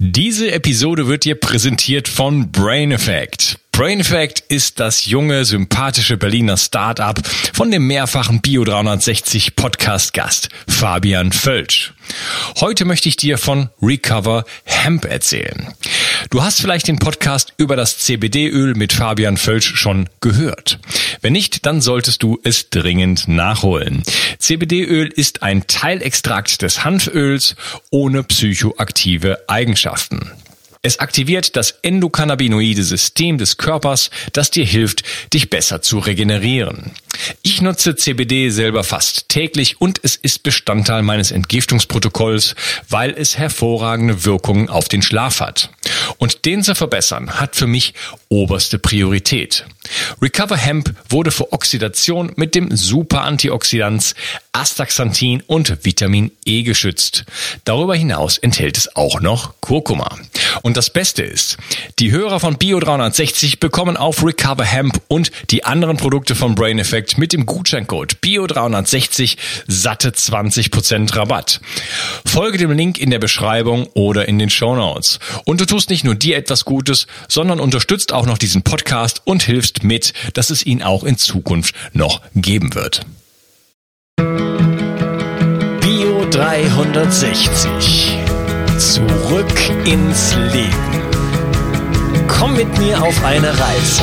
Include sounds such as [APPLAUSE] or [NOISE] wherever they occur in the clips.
Diese Episode wird dir präsentiert von Brain Effect. Brain Effect ist das junge, sympathische Berliner Start-up von dem mehrfachen Bio 360 Podcast Gast Fabian Völsch. Heute möchte ich dir von Recover Hemp erzählen. Du hast vielleicht den Podcast über das CBD-Öl mit Fabian Völsch schon gehört. Wenn nicht, dann solltest du es dringend nachholen. CBD-Öl ist ein Teilextrakt des Hanföls ohne psychoaktive Eigenschaften. Es aktiviert das endokannabinoide System des Körpers, das dir hilft, dich besser zu regenerieren. Ich nutze CBD selber fast täglich und es ist Bestandteil meines Entgiftungsprotokolls, weil es hervorragende Wirkungen auf den Schlaf hat. Und den zu verbessern hat für mich oberste Priorität. Recover Hemp wurde vor Oxidation mit dem Super Antioxidans Astaxanthin und Vitamin E geschützt. Darüber hinaus enthält es auch noch Kurkuma. Und das Beste ist, die Hörer von Bio 360 bekommen auf Recover Hemp und die anderen Produkte von Brain Effect mit dem Gutscheincode Bio 360 satte 20% Rabatt. Folge dem Link in der Beschreibung oder in den Show Notes. Und du tust nicht nur dir etwas Gutes, sondern unterstützt auch noch diesen Podcast und hilfst mit, dass es ihn auch in Zukunft noch geben wird. Bio 360. Zurück ins Leben. Komm mit mir auf eine Reise.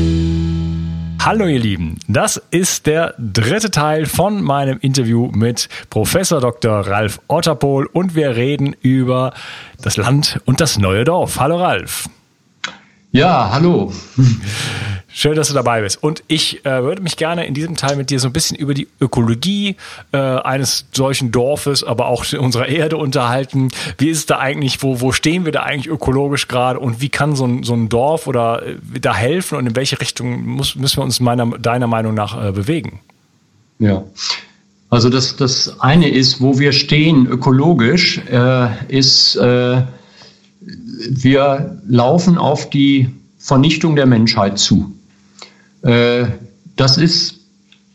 Hallo ihr Lieben, das ist der dritte Teil von meinem Interview mit Professor Dr. Ralf Otterpohl und wir reden über das Land und das neue Dorf. Hallo Ralf. Ja, hallo. Schön, dass du dabei bist. Und ich äh, würde mich gerne in diesem Teil mit dir so ein bisschen über die Ökologie äh, eines solchen Dorfes, aber auch [LAUGHS] unserer Erde unterhalten. Wie ist es da eigentlich, wo, wo stehen wir da eigentlich ökologisch gerade und wie kann so ein, so ein Dorf oder äh, da helfen und in welche Richtung muss, müssen wir uns meiner, deiner Meinung nach äh, bewegen? Ja. Also das, das eine ist, wo wir stehen ökologisch, äh, ist, äh, wir laufen auf die Vernichtung der Menschheit zu. Äh, das ist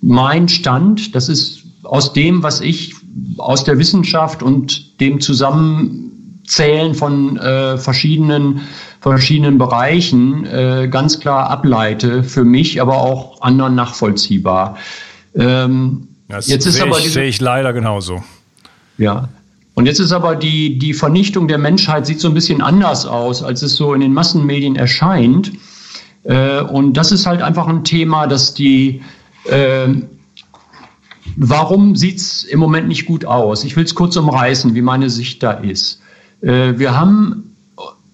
mein Stand, das ist aus dem, was ich aus der Wissenschaft und dem Zusammenzählen von äh, verschiedenen, verschiedenen Bereichen äh, ganz klar ableite, für mich, aber auch anderen nachvollziehbar. Ähm, das jetzt ist aber ich, sehe ich leider genauso. Ja. Und jetzt ist aber die, die Vernichtung der Menschheit sieht so ein bisschen anders aus, als es so in den Massenmedien erscheint. Äh, und das ist halt einfach ein Thema, dass die, äh, warum sieht's im Moment nicht gut aus? Ich will es kurz umreißen, wie meine Sicht da ist. Äh, wir haben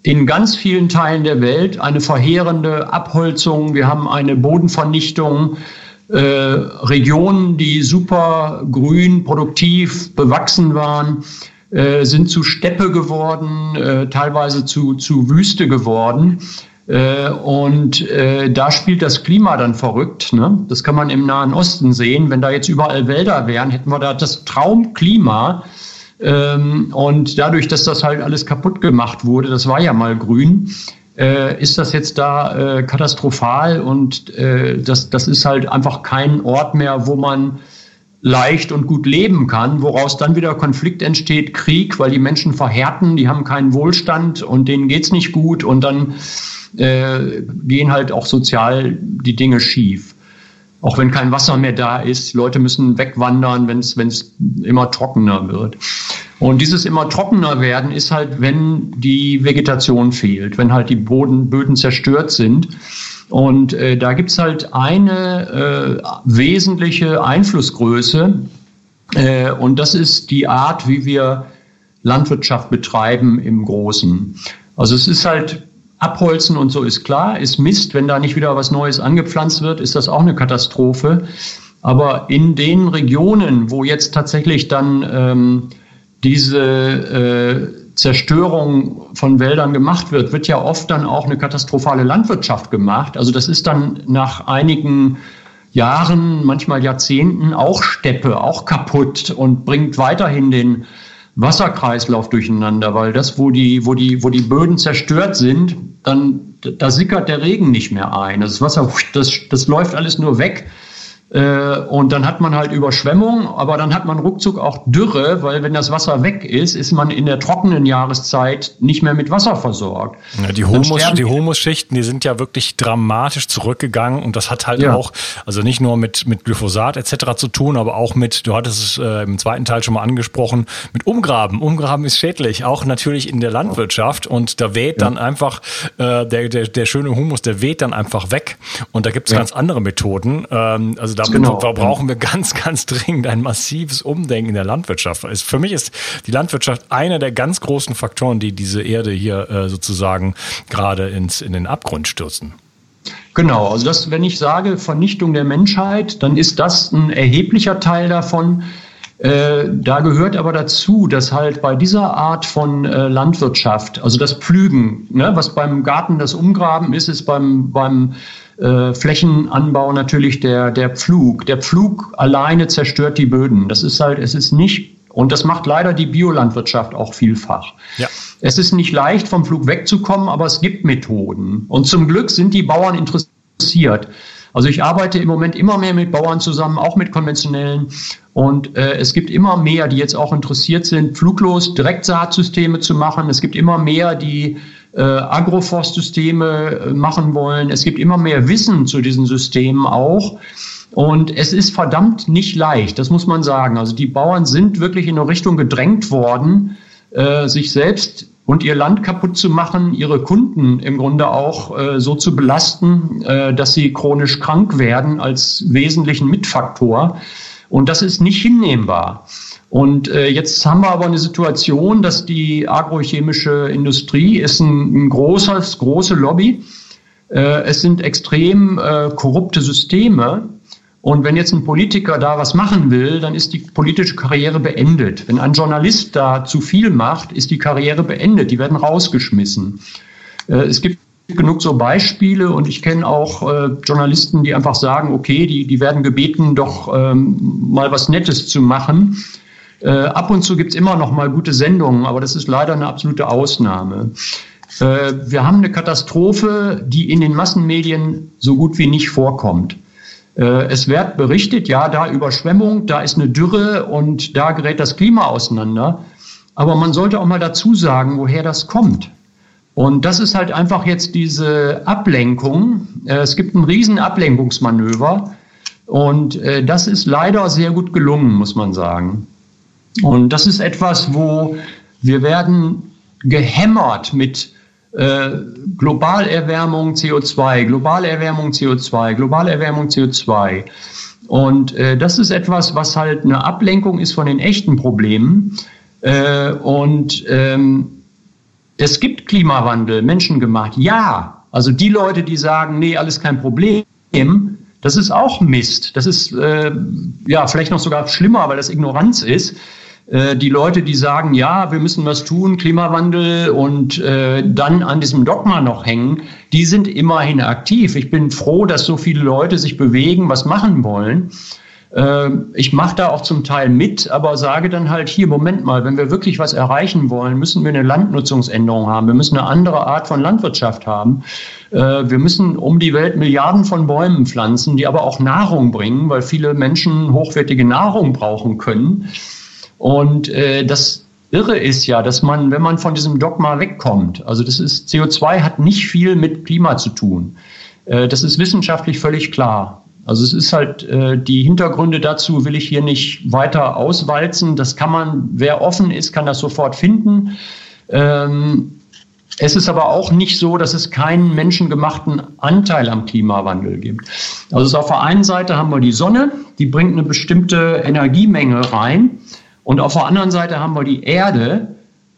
in ganz vielen Teilen der Welt eine verheerende Abholzung, wir haben eine Bodenvernichtung, äh, Regionen, die super grün, produktiv, bewachsen waren, äh, sind zu Steppe geworden, teilweise zu, zu Wüste geworden. Äh, und äh, da spielt das Klima dann verrückt. Ne? Das kann man im Nahen Osten sehen. Wenn da jetzt überall Wälder wären, hätten wir da das Traumklima. Ähm, und dadurch, dass das halt alles kaputt gemacht wurde, das war ja mal grün, äh, ist das jetzt da äh, katastrophal. Und äh, das, das ist halt einfach kein Ort mehr, wo man leicht und gut leben kann, woraus dann wieder Konflikt entsteht, Krieg, weil die Menschen verhärten, die haben keinen Wohlstand und denen geht's nicht gut und dann äh, gehen halt auch sozial die Dinge schief. Auch wenn kein Wasser mehr da ist, Leute müssen wegwandern, wenn es immer trockener wird. Und dieses immer trockener werden ist halt, wenn die Vegetation fehlt, wenn halt die Boden, Böden zerstört sind. Und äh, da gibt's halt eine äh, wesentliche Einflussgröße. Äh, und das ist die Art, wie wir Landwirtschaft betreiben im Großen. Also es ist halt Abholzen und so ist klar, ist Mist. Wenn da nicht wieder was Neues angepflanzt wird, ist das auch eine Katastrophe. Aber in den Regionen, wo jetzt tatsächlich dann ähm, diese, äh, Zerstörung von Wäldern gemacht wird, wird ja oft dann auch eine katastrophale Landwirtschaft gemacht. Also das ist dann nach einigen Jahren, manchmal Jahrzehnten auch Steppe, auch kaputt und bringt weiterhin den Wasserkreislauf durcheinander, weil das, wo die, wo die, wo die Böden zerstört sind, dann da sickert der Regen nicht mehr ein. Das Wasser, das, das läuft alles nur weg. Äh, und dann hat man halt Überschwemmung, aber dann hat man ruckzuck auch Dürre, weil wenn das Wasser weg ist, ist man in der trockenen Jahreszeit nicht mehr mit Wasser versorgt. Ja, die, Humus, die Humusschichten, die sind ja wirklich dramatisch zurückgegangen und das hat halt ja. auch, also nicht nur mit, mit Glyphosat etc. zu tun, aber auch mit, du hattest es äh, im zweiten Teil schon mal angesprochen, mit Umgraben. Umgraben ist schädlich, auch natürlich in der Landwirtschaft und da weht ja. dann einfach äh, der, der, der schöne Humus, der weht dann einfach weg und da gibt es ganz andere Methoden. Ähm, also da genau. brauchen wir ganz, ganz dringend ein massives Umdenken in der Landwirtschaft. Für mich ist die Landwirtschaft einer der ganz großen Faktoren, die diese Erde hier äh, sozusagen gerade ins, in den Abgrund stürzen. Genau, also das, wenn ich sage Vernichtung der Menschheit, dann ist das ein erheblicher Teil davon. Äh, da gehört aber dazu, dass halt bei dieser Art von äh, Landwirtschaft, also das Pflügen, ne, was beim Garten das Umgraben ist, ist beim, beim äh, Flächenanbau natürlich der, der Pflug. Der Pflug alleine zerstört die Böden. Das ist halt, es ist nicht, und das macht leider die Biolandwirtschaft auch vielfach. Ja. Es ist nicht leicht, vom Flug wegzukommen, aber es gibt Methoden. Und zum Glück sind die Bauern interessiert. Also ich arbeite im Moment immer mehr mit Bauern zusammen, auch mit konventionellen. Und äh, es gibt immer mehr, die jetzt auch interessiert sind, fluglos Direktsaatsysteme zu machen. Es gibt immer mehr, die äh, Agroforstsysteme äh, machen wollen. Es gibt immer mehr Wissen zu diesen Systemen auch. Und es ist verdammt nicht leicht, das muss man sagen. Also die Bauern sind wirklich in eine Richtung gedrängt worden, äh, sich selbst und ihr Land kaputt zu machen, ihre Kunden im Grunde auch äh, so zu belasten, äh, dass sie chronisch krank werden als wesentlichen Mitfaktor. Und das ist nicht hinnehmbar. Und äh, jetzt haben wir aber eine Situation, dass die agrochemische Industrie ist ein, ein großes, große Lobby. Äh, es sind extrem äh, korrupte Systeme. Und wenn jetzt ein Politiker da was machen will, dann ist die politische Karriere beendet. Wenn ein Journalist da zu viel macht, ist die Karriere beendet. Die werden rausgeschmissen. Äh, es gibt genug so Beispiele und ich kenne auch äh, Journalisten, die einfach sagen, okay, die, die werden gebeten, doch ähm, mal was Nettes zu machen. Äh, ab und zu gibt's immer noch mal gute Sendungen, aber das ist leider eine absolute Ausnahme. Äh, wir haben eine Katastrophe, die in den Massenmedien so gut wie nicht vorkommt. Äh, es wird berichtet, ja, da Überschwemmung, da ist eine Dürre und da gerät das Klima auseinander. Aber man sollte auch mal dazu sagen, woher das kommt. Und das ist halt einfach jetzt diese Ablenkung. Äh, es gibt ein riesen Ablenkungsmanöver. Und äh, das ist leider sehr gut gelungen, muss man sagen. Und das ist etwas, wo wir werden gehämmert mit äh, Globalerwärmung CO2, globale Erwärmung CO2, globale Erwärmung CO2. Und äh, das ist etwas, was halt eine Ablenkung ist von den echten Problemen. Äh, und ähm, es gibt Klimawandel, menschengemacht. Ja, also die Leute, die sagen, nee, alles kein Problem, das ist auch Mist. Das ist äh, ja vielleicht noch sogar schlimmer, weil das Ignoranz ist. Äh, die Leute, die sagen, ja, wir müssen was tun, Klimawandel und äh, dann an diesem Dogma noch hängen, die sind immerhin aktiv. Ich bin froh, dass so viele Leute sich bewegen, was machen wollen. Äh, ich mache da auch zum Teil mit, aber sage dann halt hier, Moment mal, wenn wir wirklich was erreichen wollen, müssen wir eine Landnutzungsänderung haben. Wir müssen eine andere Art von Landwirtschaft haben. Äh, wir müssen um die Welt Milliarden von Bäumen pflanzen, die aber auch Nahrung bringen, weil viele Menschen hochwertige Nahrung brauchen können. Und äh, das Irre ist ja, dass man, wenn man von diesem Dogma wegkommt, also das ist, CO2 hat nicht viel mit Klima zu tun. Äh, das ist wissenschaftlich völlig klar. Also es ist halt, äh, die Hintergründe dazu will ich hier nicht weiter auswalzen. Das kann man, wer offen ist, kann das sofort finden. Ähm, es ist aber auch nicht so, dass es keinen menschengemachten Anteil am Klimawandel gibt. Also auf der einen Seite haben wir die Sonne, die bringt eine bestimmte Energiemenge rein. Und auf der anderen Seite haben wir die Erde.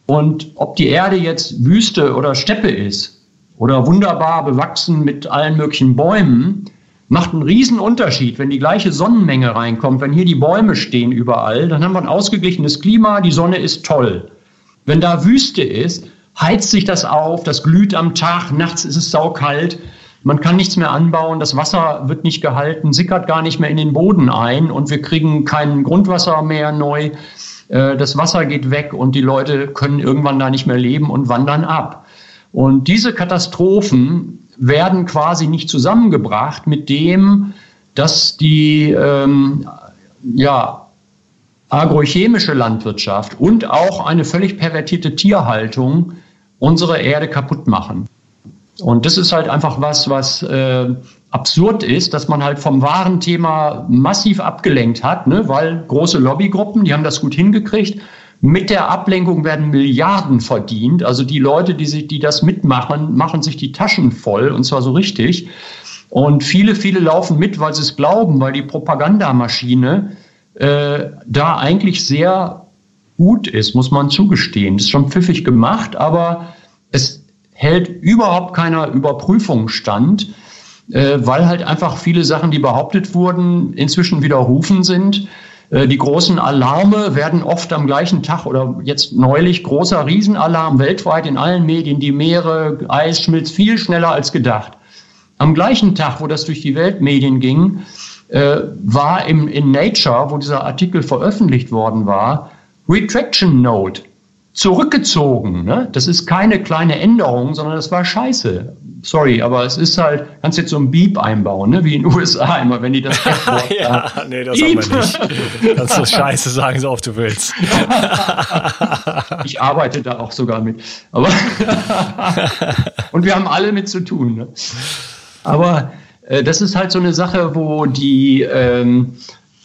Und ob die Erde jetzt Wüste oder Steppe ist oder wunderbar bewachsen mit allen möglichen Bäumen, macht einen riesen Unterschied, wenn die gleiche Sonnenmenge reinkommt. Wenn hier die Bäume stehen überall, dann haben wir ein ausgeglichenes Klima, die Sonne ist toll. Wenn da Wüste ist, heizt sich das auf, das glüht am Tag, nachts ist es saukalt, man kann nichts mehr anbauen, das Wasser wird nicht gehalten, sickert gar nicht mehr in den Boden ein und wir kriegen kein Grundwasser mehr neu. Äh, das Wasser geht weg und die Leute können irgendwann da nicht mehr leben und wandern ab. Und diese Katastrophen werden quasi nicht zusammengebracht mit dem, dass die ähm, ja, agrochemische Landwirtschaft und auch eine völlig pervertierte Tierhaltung unsere Erde kaputt machen. Und das ist halt einfach was, was äh, absurd ist, dass man halt vom wahren Thema massiv abgelenkt hat, ne? weil große Lobbygruppen, die haben das gut hingekriegt. Mit der Ablenkung werden Milliarden verdient. Also die Leute, die, sich, die das mitmachen, machen sich die Taschen voll und zwar so richtig. Und viele, viele laufen mit, weil sie es glauben, weil die Propagandamaschine äh, da eigentlich sehr gut ist, muss man zugestehen. Das ist schon pfiffig gemacht, aber es hält überhaupt keiner Überprüfung stand, äh, weil halt einfach viele Sachen, die behauptet wurden, inzwischen widerrufen sind. Äh, die großen Alarme werden oft am gleichen Tag oder jetzt neulich großer Riesenalarm weltweit in allen Medien. Die Meere, Eis schmilzt viel schneller als gedacht. Am gleichen Tag, wo das durch die Weltmedien ging, äh, war im, in Nature, wo dieser Artikel veröffentlicht worden war, Retraction Note zurückgezogen. Ne? Das ist keine kleine Änderung, sondern das war scheiße. Sorry, aber es ist halt, kannst jetzt so ein Beep einbauen, ne? wie in den [LAUGHS] USA immer, wenn die das [LAUGHS] Ja, nee, das Beep. haben wir nicht. Kannst du scheiße sagen, so oft du willst. [LAUGHS] ich arbeite da auch sogar mit. Aber Und wir haben alle mit zu tun. Ne? Aber äh, das ist halt so eine Sache, wo die, ähm,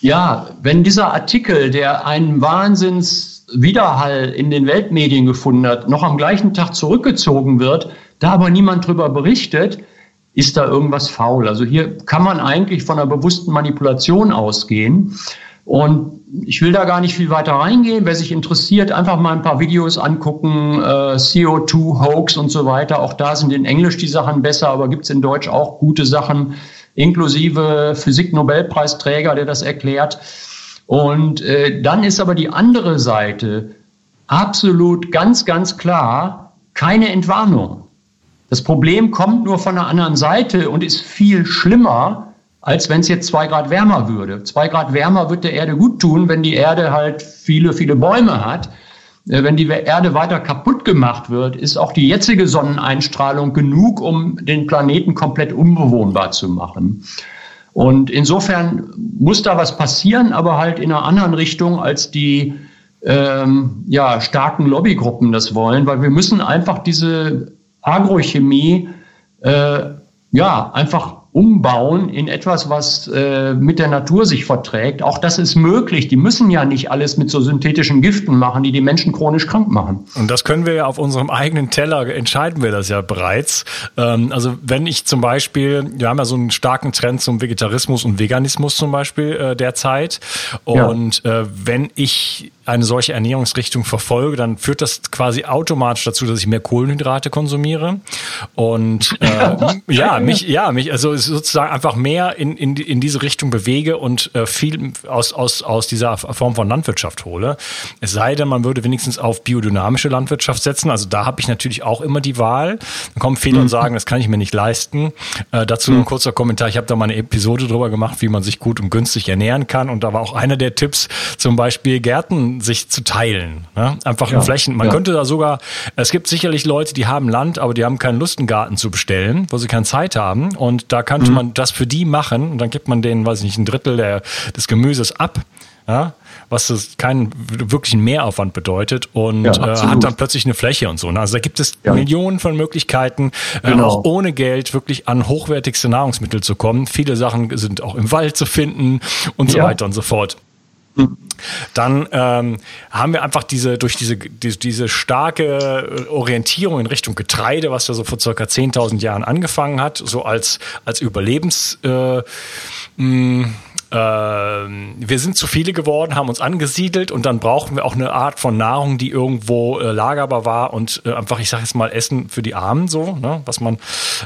ja, wenn dieser Artikel, der einen Wahnsinns Widerhall in den Weltmedien gefunden hat, noch am gleichen Tag zurückgezogen wird, da aber niemand drüber berichtet, ist da irgendwas faul. Also hier kann man eigentlich von einer bewussten Manipulation ausgehen. Und ich will da gar nicht viel weiter reingehen. Wer sich interessiert, einfach mal ein paar Videos angucken, äh, CO2, Hoax und so weiter. Auch da sind in Englisch die Sachen besser, aber gibt's in Deutsch auch gute Sachen, inklusive Physik-Nobelpreisträger, der das erklärt. Und äh, dann ist aber die andere Seite absolut ganz, ganz klar keine Entwarnung. Das Problem kommt nur von der anderen Seite und ist viel schlimmer, als wenn es jetzt zwei Grad wärmer würde. Zwei Grad wärmer wird der Erde gut tun, wenn die Erde halt viele, viele Bäume hat. Äh, wenn die Erde weiter kaputt gemacht wird, ist auch die jetzige Sonneneinstrahlung genug, um den Planeten komplett unbewohnbar zu machen. Und insofern muss da was passieren, aber halt in einer anderen Richtung, als die ähm, ja, starken Lobbygruppen das wollen, weil wir müssen einfach diese Agrochemie äh, ja einfach umbauen in etwas, was äh, mit der Natur sich verträgt. Auch das ist möglich. Die müssen ja nicht alles mit so synthetischen Giften machen, die die Menschen chronisch krank machen. Und das können wir ja auf unserem eigenen Teller, entscheiden wir das ja bereits. Ähm, also wenn ich zum Beispiel, wir haben ja so einen starken Trend zum Vegetarismus und Veganismus zum Beispiel äh, derzeit. Und ja. äh, wenn ich eine solche Ernährungsrichtung verfolge, dann führt das quasi automatisch dazu, dass ich mehr Kohlenhydrate konsumiere. Und äh, [LAUGHS] ja, mich, ja, mich, also sozusagen einfach mehr in, in, in diese Richtung bewege und äh, viel aus, aus, aus dieser Form von Landwirtschaft hole. Es sei denn, man würde wenigstens auf biodynamische Landwirtschaft setzen. Also da habe ich natürlich auch immer die Wahl. Dann kommen viele mhm. und sagen, das kann ich mir nicht leisten. Äh, dazu mhm. ein kurzer Kommentar. Ich habe da mal eine Episode drüber gemacht, wie man sich gut und günstig ernähren kann. Und da war auch einer der Tipps, zum Beispiel Gärten sich zu teilen. Ne? Einfach ja, in Flächen. Man ja. könnte da sogar, es gibt sicherlich Leute, die haben Land, aber die haben keinen Lustengarten zu bestellen, wo sie keine Zeit haben. Und da könnte mhm. man das für die machen und dann gibt man denen, weiß ich nicht, ein Drittel der, des Gemüses ab. Ja, was das keinen wirklichen Mehraufwand bedeutet und ja, äh, hat dann plötzlich eine Fläche und so. Ne? Also da gibt es ja. Millionen von Möglichkeiten, äh, genau. auch ohne Geld wirklich an hochwertigste Nahrungsmittel zu kommen. Viele Sachen sind auch im Wald zu finden und so weiter und so fort. Dann ähm, haben wir einfach diese durch diese die, diese starke Orientierung in Richtung Getreide, was ja so vor circa 10.000 Jahren angefangen hat, so als als Überlebens äh, mh, äh, wir sind zu viele geworden, haben uns angesiedelt und dann brauchen wir auch eine Art von Nahrung, die irgendwo äh, lagerbar war und äh, einfach, ich sage jetzt mal, Essen für die Armen, so, ne, was man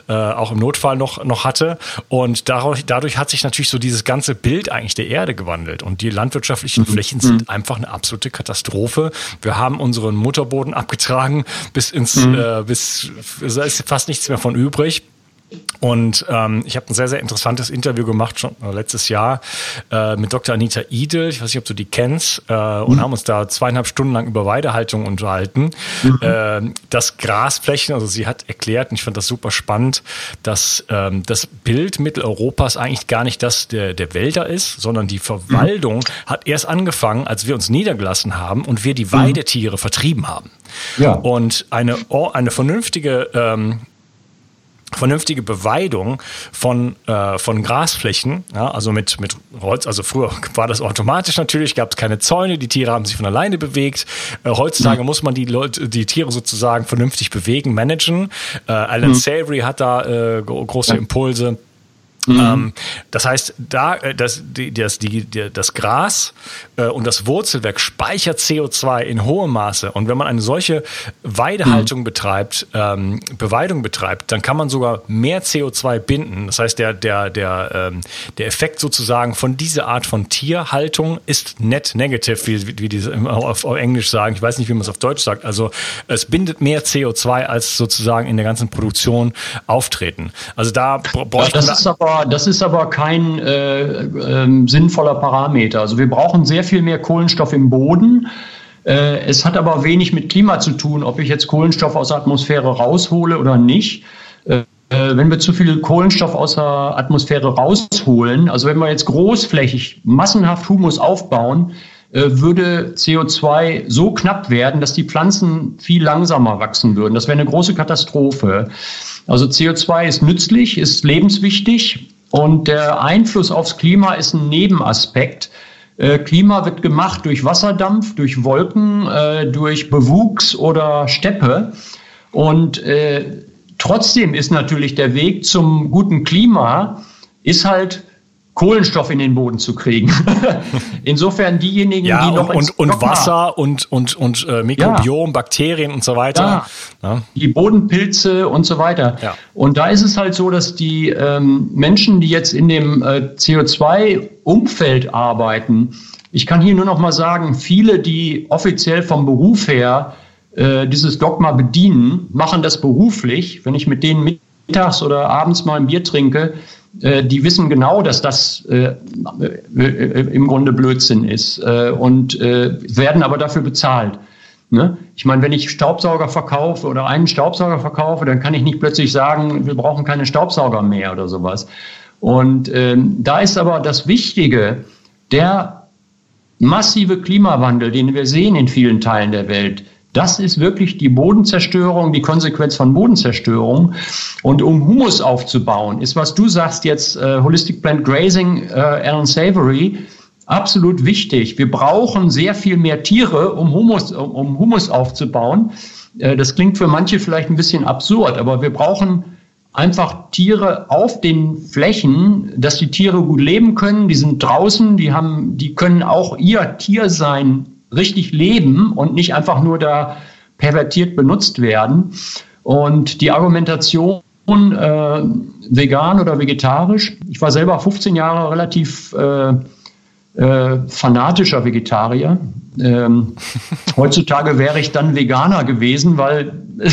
äh, auch im Notfall noch, noch hatte. Und dadurch, dadurch hat sich natürlich so dieses ganze Bild eigentlich der Erde gewandelt. Und die landwirtschaftlichen mhm. Flächen sind mhm. einfach eine absolute Katastrophe. Wir haben unseren Mutterboden abgetragen bis ins, mhm. äh, bis, da ist fast nichts mehr von übrig. Und ähm, ich habe ein sehr, sehr interessantes Interview gemacht, schon äh, letztes Jahr, äh, mit Dr. Anita Idel, ich weiß nicht, ob du die kennst, äh, und mhm. haben uns da zweieinhalb Stunden lang über Weidehaltung unterhalten. Mhm. Äh, das Grasflächen, also sie hat erklärt, und ich fand das super spannend, dass ähm, das Bild Mitteleuropas eigentlich gar nicht das der, der Wälder ist, sondern die Verwaltung mhm. hat erst angefangen, als wir uns niedergelassen haben und wir die mhm. Weidetiere vertrieben haben. Ja. Und eine, eine vernünftige ähm, vernünftige Beweidung von, äh, von Grasflächen, ja, also mit, mit Holz, also früher [LAUGHS] war das automatisch natürlich, gab es keine Zäune, die Tiere haben sich von alleine bewegt. Äh, heutzutage mhm. muss man die Leute, die Tiere sozusagen vernünftig bewegen, managen. Äh, Alan mhm. Savory hat da äh, große Impulse. Mhm. Ähm, das heißt, da äh, das, die, das, die, das Gras äh, und das Wurzelwerk speichert CO2 in hohem Maße. Und wenn man eine solche Weidehaltung mhm. betreibt, ähm, Beweidung betreibt, dann kann man sogar mehr CO2 binden. Das heißt, der, der, der, ähm, der Effekt sozusagen von dieser Art von Tierhaltung ist net negative, wie, wie die auf, auf Englisch sagen. Ich weiß nicht, wie man es auf Deutsch sagt. Also es bindet mehr CO2 als sozusagen in der ganzen Produktion auftreten. Also da bräuchte ja, ist aber das ist aber kein äh, äh, sinnvoller Parameter. Also wir brauchen sehr viel mehr Kohlenstoff im Boden. Äh, es hat aber wenig mit Klima zu tun, ob ich jetzt Kohlenstoff aus der Atmosphäre raushole oder nicht. Äh, äh, wenn wir zu viel Kohlenstoff aus der Atmosphäre rausholen, also wenn wir jetzt großflächig massenhaft Humus aufbauen, würde CO2 so knapp werden, dass die Pflanzen viel langsamer wachsen würden. Das wäre eine große Katastrophe. Also CO2 ist nützlich, ist lebenswichtig und der Einfluss aufs Klima ist ein Nebenaspekt. Äh, Klima wird gemacht durch Wasserdampf, durch Wolken, äh, durch Bewuchs oder Steppe. Und äh, trotzdem ist natürlich der Weg zum guten Klima, ist halt Kohlenstoff in den Boden zu kriegen. [LAUGHS] Insofern diejenigen, ja, die noch und, und, und Wasser und und und äh, Mikrobiom, ja. Bakterien und so weiter, ja. die Bodenpilze und so weiter. Und da ist es halt so, dass die ähm, Menschen, die jetzt in dem äh, CO2-Umfeld arbeiten, ich kann hier nur noch mal sagen, viele, die offiziell vom Beruf her äh, dieses Dogma bedienen, machen das beruflich. Wenn ich mit denen mittags oder abends mal ein Bier trinke, die wissen genau, dass das äh, äh, im Grunde Blödsinn ist äh, und äh, werden aber dafür bezahlt. Ne? Ich meine, wenn ich Staubsauger verkaufe oder einen Staubsauger verkaufe, dann kann ich nicht plötzlich sagen, wir brauchen keine Staubsauger mehr oder sowas. Und ähm, da ist aber das Wichtige, der massive Klimawandel, den wir sehen in vielen Teilen der Welt, das ist wirklich die Bodenzerstörung, die Konsequenz von Bodenzerstörung. Und um Humus aufzubauen, ist, was du sagst jetzt, äh, Holistic Plant Grazing, äh, Alan Savory, absolut wichtig. Wir brauchen sehr viel mehr Tiere, um Humus, um Humus aufzubauen. Äh, das klingt für manche vielleicht ein bisschen absurd, aber wir brauchen einfach Tiere auf den Flächen, dass die Tiere gut leben können. Die sind draußen, die haben, die können auch ihr Tiersein richtig leben und nicht einfach nur da pervertiert benutzt werden. Und die Argumentation, äh, vegan oder vegetarisch, ich war selber 15 Jahre relativ äh, äh, fanatischer Vegetarier. Ähm, [LAUGHS] heutzutage wäre ich dann Veganer gewesen, weil [LAUGHS]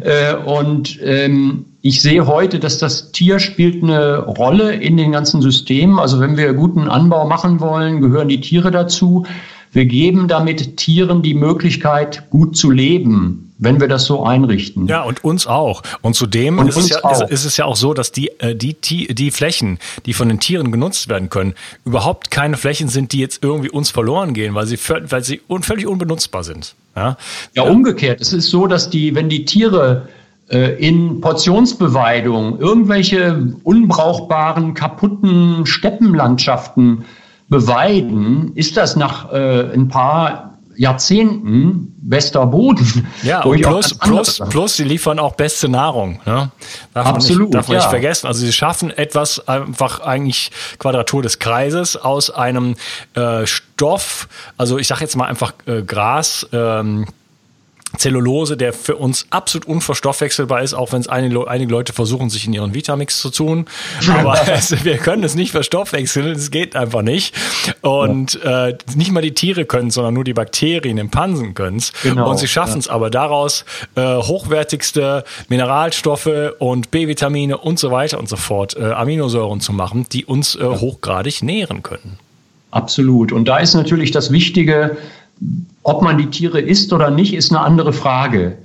äh, und ähm, ich sehe heute, dass das Tier spielt eine Rolle in den ganzen Systemen. Also wenn wir guten Anbau machen wollen, gehören die Tiere dazu. Wir geben damit Tieren die Möglichkeit, gut zu leben, wenn wir das so einrichten. Ja, und uns auch. Und zudem und ist, es ja, ist, ist, es ja auch so, dass die, äh, die, die, Flächen, die von den Tieren genutzt werden können, überhaupt keine Flächen sind, die jetzt irgendwie uns verloren gehen, weil sie, weil sie un, völlig unbenutzbar sind. Ja? ja, umgekehrt. Es ist so, dass die, wenn die Tiere äh, in Portionsbeweidung irgendwelche unbrauchbaren, kaputten Steppenlandschaften beweiden, ist das nach äh, ein paar Jahrzehnten bester Boden. Ja, und plus, plus, plus, sie liefern auch beste Nahrung. Ne? Darf Absolut. Man nicht, darf man ja. nicht vergessen. Also sie schaffen etwas einfach eigentlich Quadratur des Kreises aus einem äh, Stoff, also ich sage jetzt mal einfach äh, Gras. Ähm, Zellulose, der für uns absolut unverstoffwechselbar ist, auch wenn es einige, einige Leute versuchen, sich in ihren Vitamix zu tun. Aber [LAUGHS] es, wir können es nicht verstoffwechseln, es geht einfach nicht. Und ja. äh, nicht mal die Tiere können es, sondern nur die Bakterien im Pansen können es. Genau, und sie schaffen es ja. aber daraus, äh, hochwertigste Mineralstoffe und B-Vitamine und so weiter und so fort, äh, Aminosäuren zu machen, die uns äh, hochgradig nähren können. Absolut. Und da ist natürlich das Wichtige, ob man die Tiere isst oder nicht, ist eine andere Frage.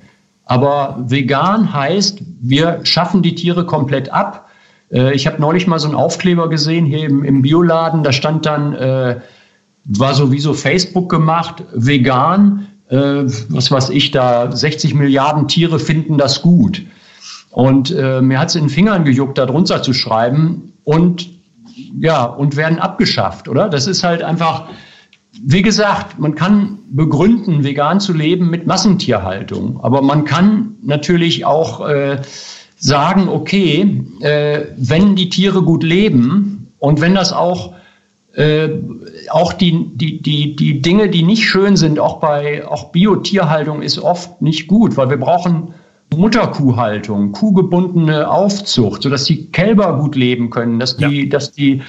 Aber vegan heißt, wir schaffen die Tiere komplett ab. Äh, ich habe neulich mal so einen Aufkleber gesehen hier im, Bioladen. Da stand dann, äh, war sowieso Facebook gemacht, vegan. Äh, was weiß ich da, 60 Milliarden Tiere finden das gut. Und äh, mir hat es in den Fingern gejuckt, da drunter zu schreiben. Und ja, und werden abgeschafft, oder? Das ist halt einfach wie gesagt, man kann begründen, vegan zu leben mit Massentierhaltung. Aber man kann natürlich auch äh, sagen, okay, äh, wenn die Tiere gut leben und wenn das auch äh, auch die, die, die, die Dinge, die nicht schön sind, auch bei auch Biotierhaltung ist oft nicht gut, weil wir brauchen Mutterkuhhaltung, kuhgebundene Aufzucht, sodass die Kälber gut leben können, dass die, ja. dass die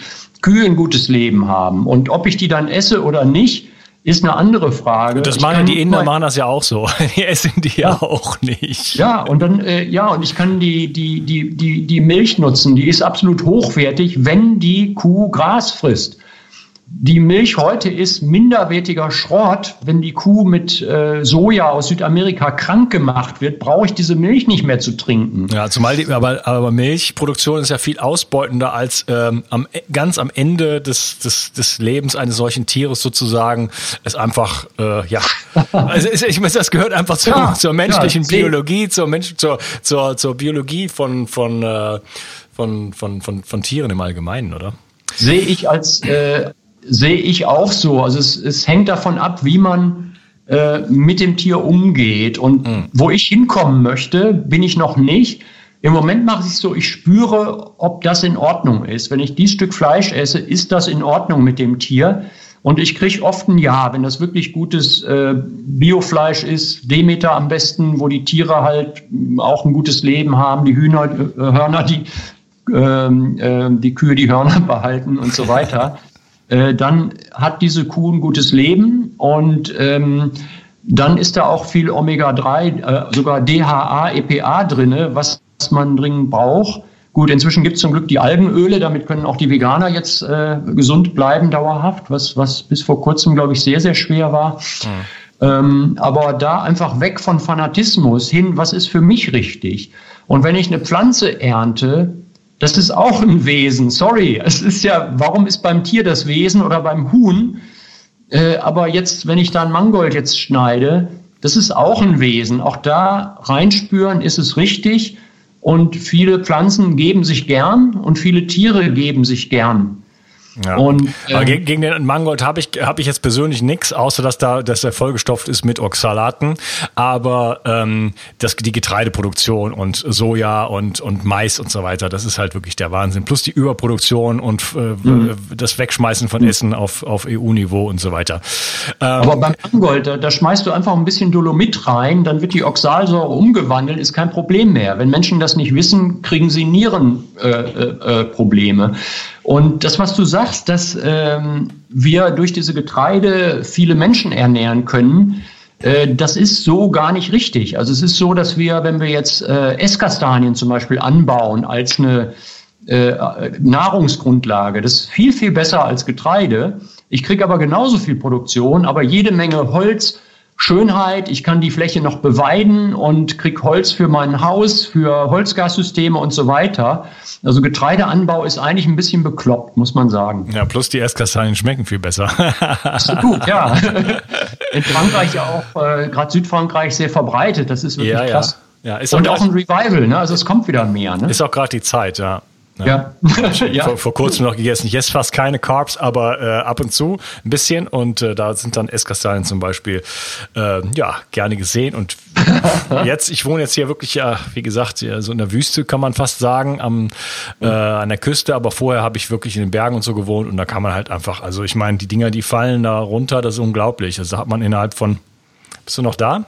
Kühe ein gutes Leben haben. Und ob ich die dann esse oder nicht, ist eine andere Frage. Das machen die Inder machen das ja auch so. [LAUGHS] Die essen die ja auch nicht. Ja, und dann, äh, ja, und ich kann die, die, die, die, die Milch nutzen. Die ist absolut hochwertig, wenn die Kuh Gras frisst die Milch heute ist minderwertiger Schrott. Wenn die Kuh mit äh, Soja aus Südamerika krank gemacht wird, brauche ich diese Milch nicht mehr zu trinken. Ja, zumal die, aber, aber Milchproduktion ist ja viel ausbeutender als ähm, am, ganz am Ende des, des, des Lebens eines solchen Tieres sozusagen es einfach äh, ja, [LAUGHS] also ich meine, das gehört einfach zur, ja, zur menschlichen ja, Biologie, zur Mensch, zur, zur, zur Biologie von von, äh, von von von von Tieren im Allgemeinen, oder? Sehe ich als äh, sehe ich auch so. Also es, es hängt davon ab, wie man äh, mit dem Tier umgeht. Und mhm. wo ich hinkommen möchte, bin ich noch nicht. Im Moment mache ich es so, ich spüre, ob das in Ordnung ist. Wenn ich dieses Stück Fleisch esse, ist das in Ordnung mit dem Tier? Und ich kriege oft ein Ja, wenn das wirklich gutes äh, Biofleisch ist, Demeter am besten, wo die Tiere halt auch ein gutes Leben haben, die Hühner, äh, Hörner, die, ähm, äh, die Kühe die Hörner [LAUGHS] behalten und so weiter. Äh, dann hat diese Kuh ein gutes Leben und ähm, dann ist da auch viel Omega-3, äh, sogar DHA, EPA drinne, was man dringend braucht. Gut, inzwischen gibt es zum Glück die Algenöle, damit können auch die Veganer jetzt äh, gesund bleiben dauerhaft, was, was bis vor kurzem, glaube ich, sehr, sehr schwer war. Mhm. Ähm, aber da einfach weg von Fanatismus hin, was ist für mich richtig? Und wenn ich eine Pflanze ernte, das ist auch ein Wesen. Sorry, es ist ja, warum ist beim Tier das Wesen oder beim Huhn? Äh, aber jetzt, wenn ich da ein Mangold jetzt schneide, das ist auch ein Wesen. Auch da reinspüren, ist es richtig. Und viele Pflanzen geben sich gern und viele Tiere geben sich gern. Ja. Und, ähm, gegen, gegen den Mangold habe ich, hab ich jetzt persönlich nichts, außer dass da dass er vollgestopft ist mit Oxalaten. Aber ähm, das, die Getreideproduktion und Soja und, und Mais und so weiter, das ist halt wirklich der Wahnsinn. Plus die Überproduktion und äh, mhm. das Wegschmeißen von mhm. Essen auf, auf EU-Niveau und so weiter. Ähm, Aber beim Mangold, da, da schmeißt du einfach ein bisschen Dolomit rein, dann wird die Oxalsäure umgewandelt, ist kein Problem mehr. Wenn Menschen das nicht wissen, kriegen sie Nierenprobleme. Äh, äh, und das, was du sagst, dass ähm, wir durch diese Getreide viele Menschen ernähren können, äh, das ist so gar nicht richtig. Also es ist so, dass wir, wenn wir jetzt äh, Esskastanien zum Beispiel anbauen als eine äh, Nahrungsgrundlage, das ist viel, viel besser als Getreide. Ich kriege aber genauso viel Produktion, aber jede Menge Holz, Schönheit, ich kann die Fläche noch beweiden und krieg Holz für mein Haus, für Holzgassysteme und so weiter. Also Getreideanbau ist eigentlich ein bisschen bekloppt, muss man sagen. Ja, plus die Esskastanien schmecken viel besser. Gut, ja. [LAUGHS] In Frankreich ja auch, äh, gerade Südfrankreich, sehr verbreitet. Das ist wirklich ja, krass. Ja. Ja, und auch, auch ein Revival, ne? Also es kommt wieder mehr. Ne? Ist auch gerade die Zeit, ja. Ja. [LAUGHS] ja. Vor, vor, kurzem noch gegessen. Ich esse fast keine Carbs, aber äh, ab und zu ein bisschen. Und äh, da sind dann Esskastanien zum Beispiel äh, ja gerne gesehen. Und [LAUGHS] jetzt, ich wohne jetzt hier wirklich, ja, wie gesagt, so in der Wüste kann man fast sagen, am, äh, an der Küste. Aber vorher habe ich wirklich in den Bergen und so gewohnt. Und da kann man halt einfach, also ich meine, die Dinger, die fallen da runter, das ist unglaublich. Also da hat man innerhalb von, bist du noch da?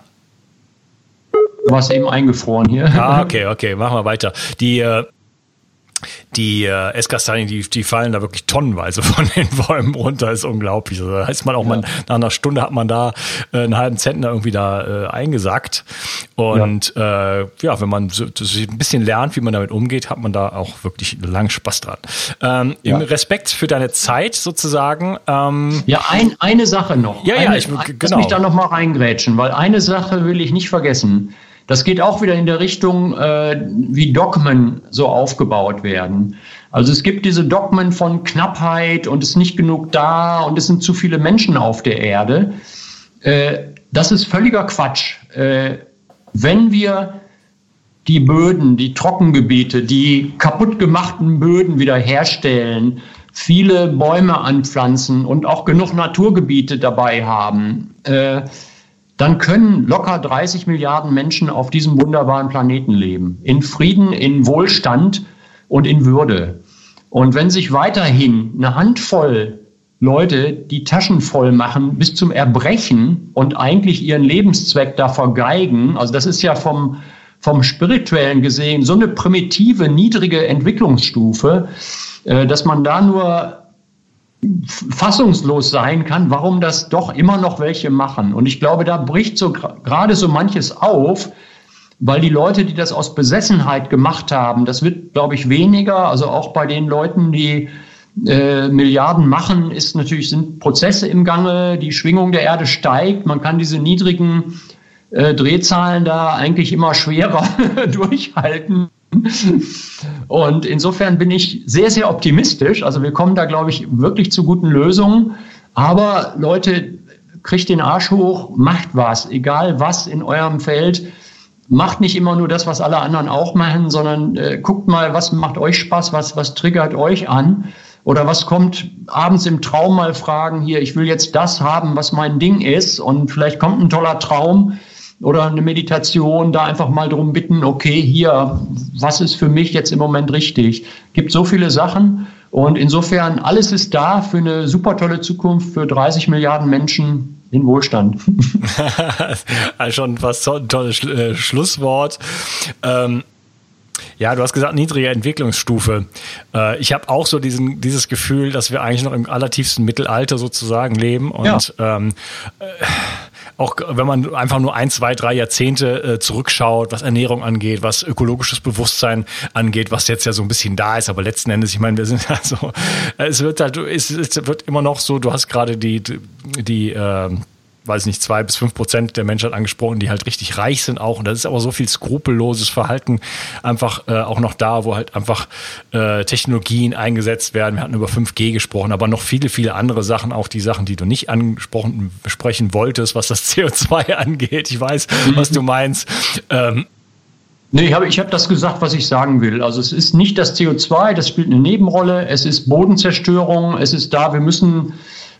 Du warst eben eingefroren hier. Ah, okay, okay, machen wir weiter. Die, äh, die äh, Esskastanien, die, die fallen da wirklich tonnenweise [LAUGHS] von den Bäumen runter, ist unglaublich. Also, da heißt man auch ja. mal, nach einer Stunde hat man da äh, einen halben Zentner irgendwie da äh, eingesackt. Und ja. Äh, ja, wenn man so, so ein bisschen lernt, wie man damit umgeht, hat man da auch wirklich lang Spaß dran. Ähm, ja. Im Respekt für deine Zeit sozusagen. Ähm, ja, ein, eine Sache noch. Ja, eine, ja, ich, genau. Lass mich da noch mal reingrätschen, weil eine Sache will ich nicht vergessen. Das geht auch wieder in der Richtung, äh, wie Dogmen so aufgebaut werden. Also es gibt diese Dogmen von Knappheit und es ist nicht genug da und es sind zu viele Menschen auf der Erde. Äh, das ist völliger Quatsch. Äh, wenn wir die Böden, die Trockengebiete, die kaputt gemachten Böden wiederherstellen, viele Bäume anpflanzen und auch genug Naturgebiete dabei haben, äh, dann können locker 30 Milliarden Menschen auf diesem wunderbaren Planeten leben. In Frieden, in Wohlstand und in Würde. Und wenn sich weiterhin eine Handvoll Leute die Taschen voll machen bis zum Erbrechen und eigentlich ihren Lebenszweck da vergeigen, also das ist ja vom, vom spirituellen gesehen so eine primitive, niedrige Entwicklungsstufe, äh, dass man da nur fassungslos sein kann, warum das doch immer noch welche machen. Und ich glaube, da bricht so gerade so manches auf, weil die Leute, die das aus Besessenheit gemacht haben, das wird, glaube ich, weniger. Also auch bei den Leuten, die äh, Milliarden machen, ist natürlich sind Prozesse im Gange, die Schwingung der Erde steigt, man kann diese niedrigen äh, Drehzahlen da eigentlich immer schwerer [LAUGHS] durchhalten. [LAUGHS] Und insofern bin ich sehr, sehr optimistisch. Also wir kommen da, glaube ich, wirklich zu guten Lösungen. Aber Leute, kriegt den Arsch hoch, macht was, egal was in eurem Feld. Macht nicht immer nur das, was alle anderen auch machen, sondern äh, guckt mal, was macht euch Spaß, was, was triggert euch an. Oder was kommt abends im Traum mal fragen, hier, ich will jetzt das haben, was mein Ding ist. Und vielleicht kommt ein toller Traum oder eine Meditation, da einfach mal drum bitten, okay, hier, was ist für mich jetzt im Moment richtig? Gibt so viele Sachen und insofern alles ist da für eine super tolle Zukunft für 30 Milliarden Menschen in Wohlstand. [LAUGHS] also schon fast ein tolles äh, Schlusswort. Ähm ja, du hast gesagt, niedrige Entwicklungsstufe. Äh, ich habe auch so diesen, dieses Gefühl, dass wir eigentlich noch im allertiefsten Mittelalter sozusagen leben und ja. ähm, äh, auch wenn man einfach nur ein, zwei, drei Jahrzehnte äh, zurückschaut, was Ernährung angeht, was ökologisches Bewusstsein angeht, was jetzt ja so ein bisschen da ist, aber letzten Endes, ich meine, wir sind [LAUGHS] also, es wird halt, es, es wird immer noch so, du hast gerade die, die, äh, weiß nicht, zwei bis fünf Prozent der Menschheit angesprochen, die halt richtig reich sind auch. Und das ist aber so viel skrupelloses Verhalten einfach äh, auch noch da, wo halt einfach äh, Technologien eingesetzt werden. Wir hatten über 5G gesprochen, aber noch viele, viele andere Sachen, auch die Sachen, die du nicht angesprochen besprechen wolltest, was das [LAUGHS] CO2 angeht. Ich weiß, mhm. was du meinst. Ähm, Nee, ich habe ich hab das gesagt, was ich sagen will. Also es ist nicht das CO2, das spielt eine Nebenrolle. Es ist Bodenzerstörung. Es ist da, wir müssen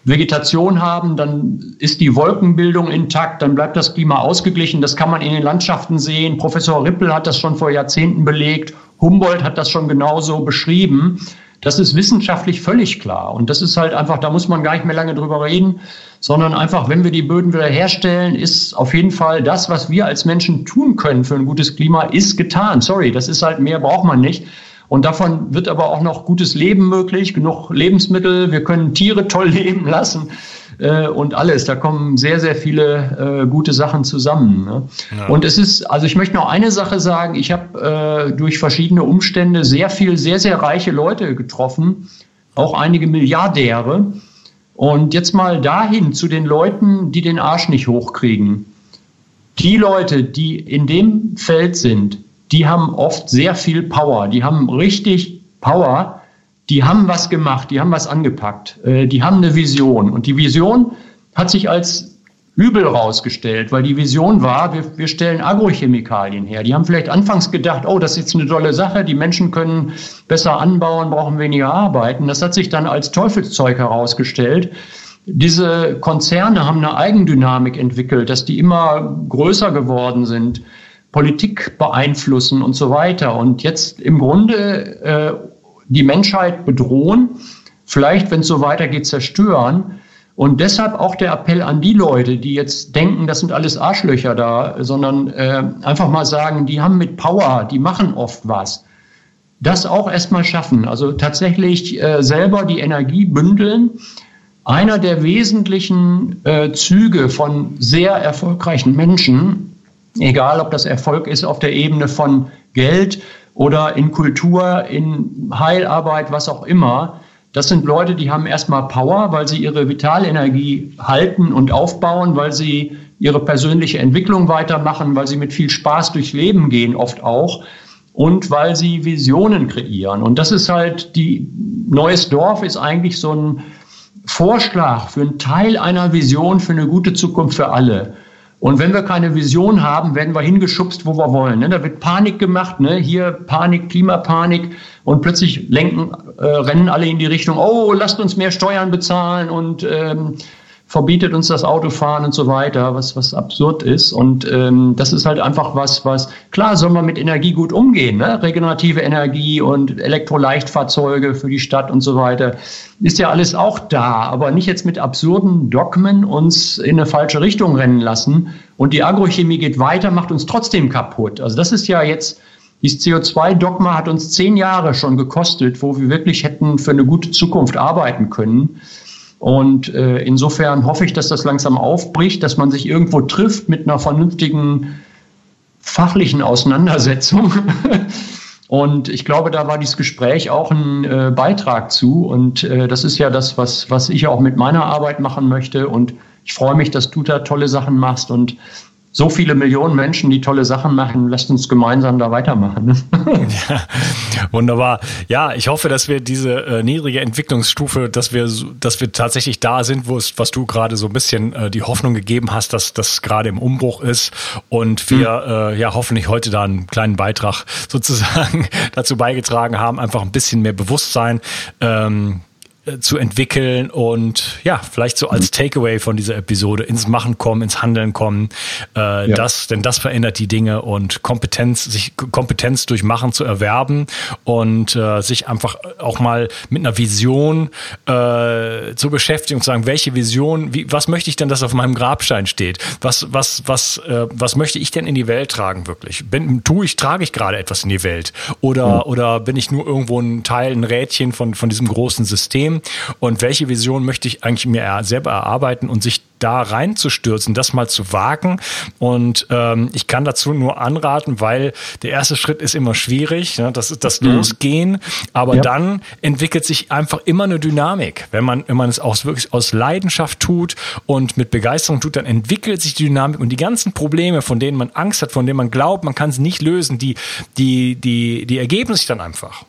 Vegetation haben, dann ist die Wolkenbildung intakt, dann bleibt das Klima ausgeglichen. Das kann man in den Landschaften sehen. Professor Rippel hat das schon vor Jahrzehnten belegt. Humboldt hat das schon genauso beschrieben. Das ist wissenschaftlich völlig klar. Und das ist halt einfach, da muss man gar nicht mehr lange drüber reden, sondern einfach, wenn wir die Böden wieder herstellen, ist auf jeden Fall das, was wir als Menschen tun können für ein gutes Klima, ist getan. Sorry, das ist halt mehr braucht man nicht. Und davon wird aber auch noch gutes Leben möglich, genug Lebensmittel. Wir können Tiere toll [LAUGHS] leben lassen äh, und alles. Da kommen sehr, sehr viele äh, gute Sachen zusammen. Ne? Ja. Und es ist, also ich möchte noch eine Sache sagen. Ich habe äh, durch verschiedene Umstände sehr viel, sehr, sehr reiche Leute getroffen, auch einige Milliardäre. Und jetzt mal dahin zu den Leuten, die den Arsch nicht hochkriegen. Die Leute, die in dem Feld sind, die haben oft sehr viel Power, die haben richtig Power, die haben was gemacht, die haben was angepackt, äh, die haben eine Vision. Und die Vision hat sich als Übel rausgestellt, weil die Vision war, wir, wir stellen Agrochemikalien her. Die haben vielleicht anfangs gedacht, oh, das ist jetzt eine tolle Sache, die Menschen können besser anbauen, brauchen weniger arbeiten. Das hat sich dann als Teufelszeug herausgestellt. Diese Konzerne haben eine Eigendynamik entwickelt, dass die immer größer geworden sind, Politik beeinflussen und so weiter. Und jetzt im Grunde äh, die Menschheit bedrohen, vielleicht, wenn es so weitergeht, zerstören. Und deshalb auch der Appell an die Leute, die jetzt denken, das sind alles Arschlöcher da, sondern äh, einfach mal sagen, die haben mit Power, die machen oft was. Das auch erstmal schaffen. Also tatsächlich äh, selber die Energie bündeln. Einer der wesentlichen äh, Züge von sehr erfolgreichen Menschen, egal ob das Erfolg ist auf der Ebene von Geld oder in Kultur, in Heilarbeit, was auch immer, das sind Leute, die haben erstmal Power, weil sie ihre Vitalenergie halten und aufbauen, weil sie ihre persönliche Entwicklung weitermachen, weil sie mit viel Spaß durchs Leben gehen, oft auch, und weil sie Visionen kreieren. Und das ist halt die, Neues Dorf ist eigentlich so ein Vorschlag für einen Teil einer Vision für eine gute Zukunft für alle. Und wenn wir keine Vision haben, werden wir hingeschubst, wo wir wollen. Ne? Da wird Panik gemacht, ne? hier Panik, Klimapanik und plötzlich lenken, äh, rennen alle in die Richtung, oh, lasst uns mehr Steuern bezahlen und ähm, verbietet uns das Autofahren und so weiter, was, was absurd ist. Und ähm, das ist halt einfach was, was, klar soll man mit Energie gut umgehen, ne? regenerative Energie und Elektroleichtfahrzeuge für die Stadt und so weiter, ist ja alles auch da, aber nicht jetzt mit absurden Dogmen uns in eine falsche Richtung rennen lassen. Und die Agrochemie geht weiter, macht uns trotzdem kaputt. Also das ist ja jetzt, dieses CO2-Dogma hat uns zehn Jahre schon gekostet, wo wir wirklich hätten für eine gute Zukunft arbeiten können. Und äh, insofern hoffe ich, dass das langsam aufbricht, dass man sich irgendwo trifft mit einer vernünftigen fachlichen Auseinandersetzung. [LAUGHS] Und ich glaube, da war dieses Gespräch auch ein äh, Beitrag zu. Und äh, das ist ja das, was, was ich auch mit meiner Arbeit machen möchte. Und ich freue mich, dass du da tolle Sachen machst. Und so viele Millionen Menschen, die tolle Sachen machen. Lasst uns gemeinsam da weitermachen. [LAUGHS] Ja, wunderbar. Ja, ich hoffe, dass wir diese äh, niedrige Entwicklungsstufe, dass wir, dass wir tatsächlich da sind, wo es, was du gerade so ein bisschen äh, die Hoffnung gegeben hast, dass das gerade im Umbruch ist und wir mhm. äh, ja hoffentlich heute da einen kleinen Beitrag [LAUGHS] sozusagen dazu beigetragen haben, einfach ein bisschen mehr Bewusstsein. Ähm, äh, zu entwickeln und ja, vielleicht so als Takeaway von dieser Episode ins Machen kommen, ins Handeln kommen. Äh, ja. Das, denn das verändert die Dinge und Kompetenz, sich Kompetenz durch Machen zu erwerben und äh, sich einfach auch mal mit einer Vision äh, zu beschäftigen und zu sagen, welche Vision, wie, was möchte ich denn, dass auf meinem Grabstein steht? Was, was, was, äh, was möchte ich denn in die Welt tragen wirklich? Bin, tue ich, trage ich gerade etwas in die Welt? Oder, mhm. oder bin ich nur irgendwo ein Teil, ein Rädchen von, von diesem großen System? System und welche Vision möchte ich eigentlich mir selber erarbeiten und sich da reinzustürzen, das mal zu wagen. Und ähm, ich kann dazu nur anraten, weil der erste Schritt ist immer schwierig, ne? das ist das mhm. Losgehen, aber ja. dann entwickelt sich einfach immer eine Dynamik. Wenn man, wenn man es aus wirklich aus Leidenschaft tut und mit Begeisterung tut, dann entwickelt sich die Dynamik und die ganzen Probleme, von denen man Angst hat, von denen man glaubt, man kann sie nicht lösen, die, die, die, die ergeben sich dann einfach.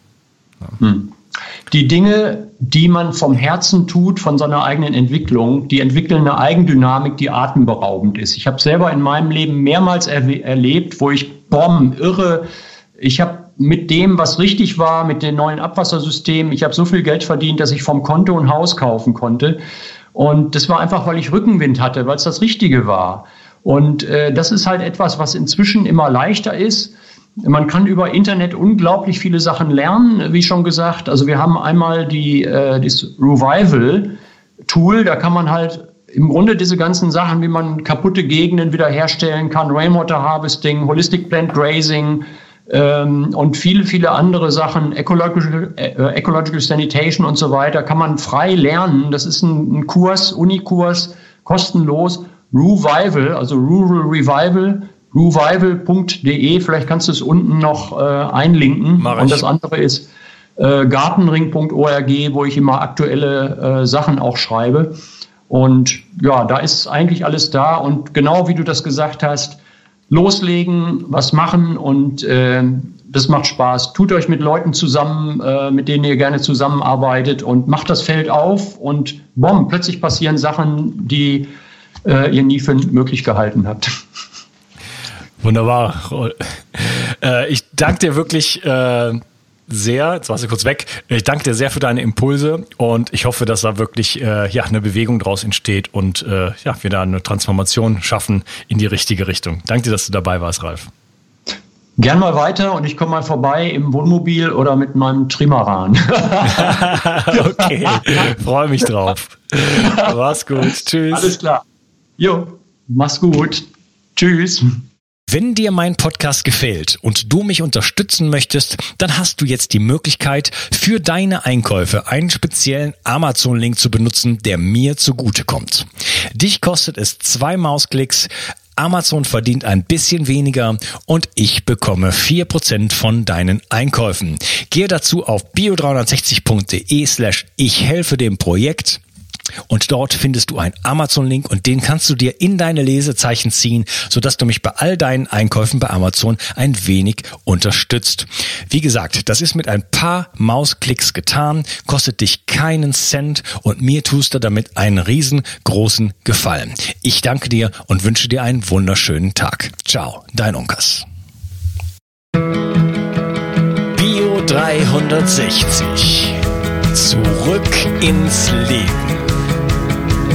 Ja. Mhm die Dinge, die man vom Herzen tut, von seiner eigenen Entwicklung, die entwickeln eine Eigendynamik, die atemberaubend ist. Ich habe selber in meinem Leben mehrmals er erlebt, wo ich Bomben, irre, ich habe mit dem, was richtig war, mit den neuen Abwassersystemen, ich habe so viel Geld verdient, dass ich vom Konto ein Haus kaufen konnte. Und das war einfach, weil ich Rückenwind hatte, weil es das Richtige war. Und äh, das ist halt etwas, was inzwischen immer leichter ist. Man kann über Internet unglaublich viele Sachen lernen, wie schon gesagt. Also wir haben einmal die, äh, das Revival-Tool, da kann man halt im Grunde diese ganzen Sachen, wie man kaputte Gegenden wiederherstellen kann, Rainwater Harvesting, Holistic Plant Grazing ähm, und viele, viele andere Sachen, Ecological, äh, Ecological Sanitation und so weiter, kann man frei lernen. Das ist ein, ein Kurs, Unikurs, kostenlos. Revival, also Rural Revival, revival.de, vielleicht kannst du es unten noch äh, einlinken. Und das andere ist äh, gartenring.org, wo ich immer aktuelle äh, Sachen auch schreibe. Und ja, da ist eigentlich alles da. Und genau wie du das gesagt hast, loslegen, was machen und äh, das macht Spaß. Tut euch mit Leuten zusammen, äh, mit denen ihr gerne zusammenarbeitet und macht das Feld auf und bom, plötzlich passieren Sachen, die äh, ihr nie für möglich gehalten habt. Wunderbar. Äh, ich danke dir wirklich äh, sehr, jetzt warst du kurz weg, ich danke dir sehr für deine Impulse und ich hoffe, dass da wirklich äh, ja, eine Bewegung draus entsteht und ja, wir da eine Transformation schaffen in die richtige Richtung. Danke dir, dass du dabei warst, Ralf. Gern mal weiter und ich komme mal vorbei im Wohnmobil oder mit meinem Trimaran. [LAUGHS] [LAUGHS] okay, freue mich drauf. Mach's gut. Tschüss. Alles klar. Jo, mach's gut. Tschüss. Wenn dir mein Podcast gefällt und du mich unterstützen möchtest, dann hast du jetzt die Möglichkeit, für deine Einkäufe einen speziellen Amazon-Link zu benutzen, der mir zugutekommt. Dich kostet es zwei Mausklicks, Amazon verdient ein bisschen weniger und ich bekomme vier Prozent von deinen Einkäufen. Gehe dazu auf bio360.de slash ich helfe dem Projekt und dort findest du einen Amazon-Link und den kannst du dir in deine Lesezeichen ziehen, sodass du mich bei all deinen Einkäufen bei Amazon ein wenig unterstützt. Wie gesagt, das ist mit ein paar Mausklicks getan, kostet dich keinen Cent und mir tust du damit einen riesengroßen Gefallen. Ich danke dir und wünsche dir einen wunderschönen Tag. Ciao, dein Unkas. Bio 360. Zurück ins Leben.